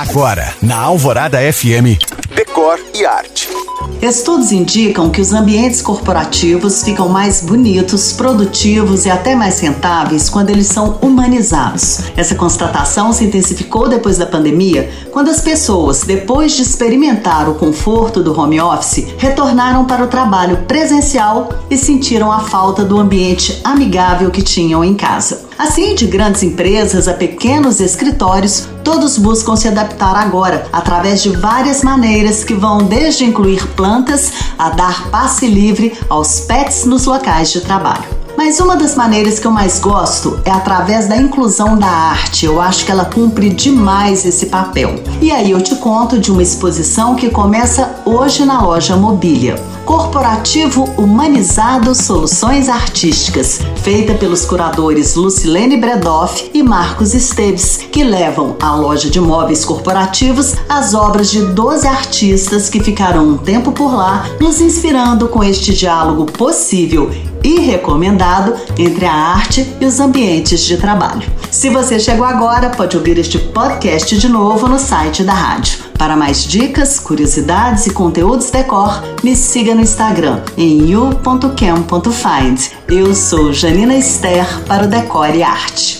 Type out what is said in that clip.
Agora, na Alvorada FM, Decor e Arte. Estudos indicam que os ambientes corporativos ficam mais bonitos, produtivos e até mais rentáveis quando eles são humanizados. Essa constatação se intensificou depois da pandemia, quando as pessoas, depois de experimentar o conforto do home office, retornaram para o trabalho presencial e sentiram a falta do ambiente amigável que tinham em casa. Assim, de grandes empresas a pequenos escritórios, todos buscam se adaptar agora através de várias maneiras que vão desde incluir plantas a dar passe livre aos pets nos locais de trabalho. Mas uma das maneiras que eu mais gosto é através da inclusão da arte. Eu acho que ela cumpre demais esse papel. E aí eu te conto de uma exposição que começa hoje na loja Mobília. Corporativo Humanizado Soluções Artísticas, feita pelos curadores Lucilene Bredoff e Marcos Esteves, que levam à loja de móveis corporativos as obras de 12 artistas que ficarão um tempo por lá, nos inspirando com este diálogo possível e recomendado entre a arte e os ambientes de trabalho. Se você chegou agora, pode ouvir este podcast de novo no site da rádio. Para mais dicas, curiosidades e conteúdos decor, me siga no Instagram em you.cam.find. Eu sou Janina Esther para o Decor e Arte.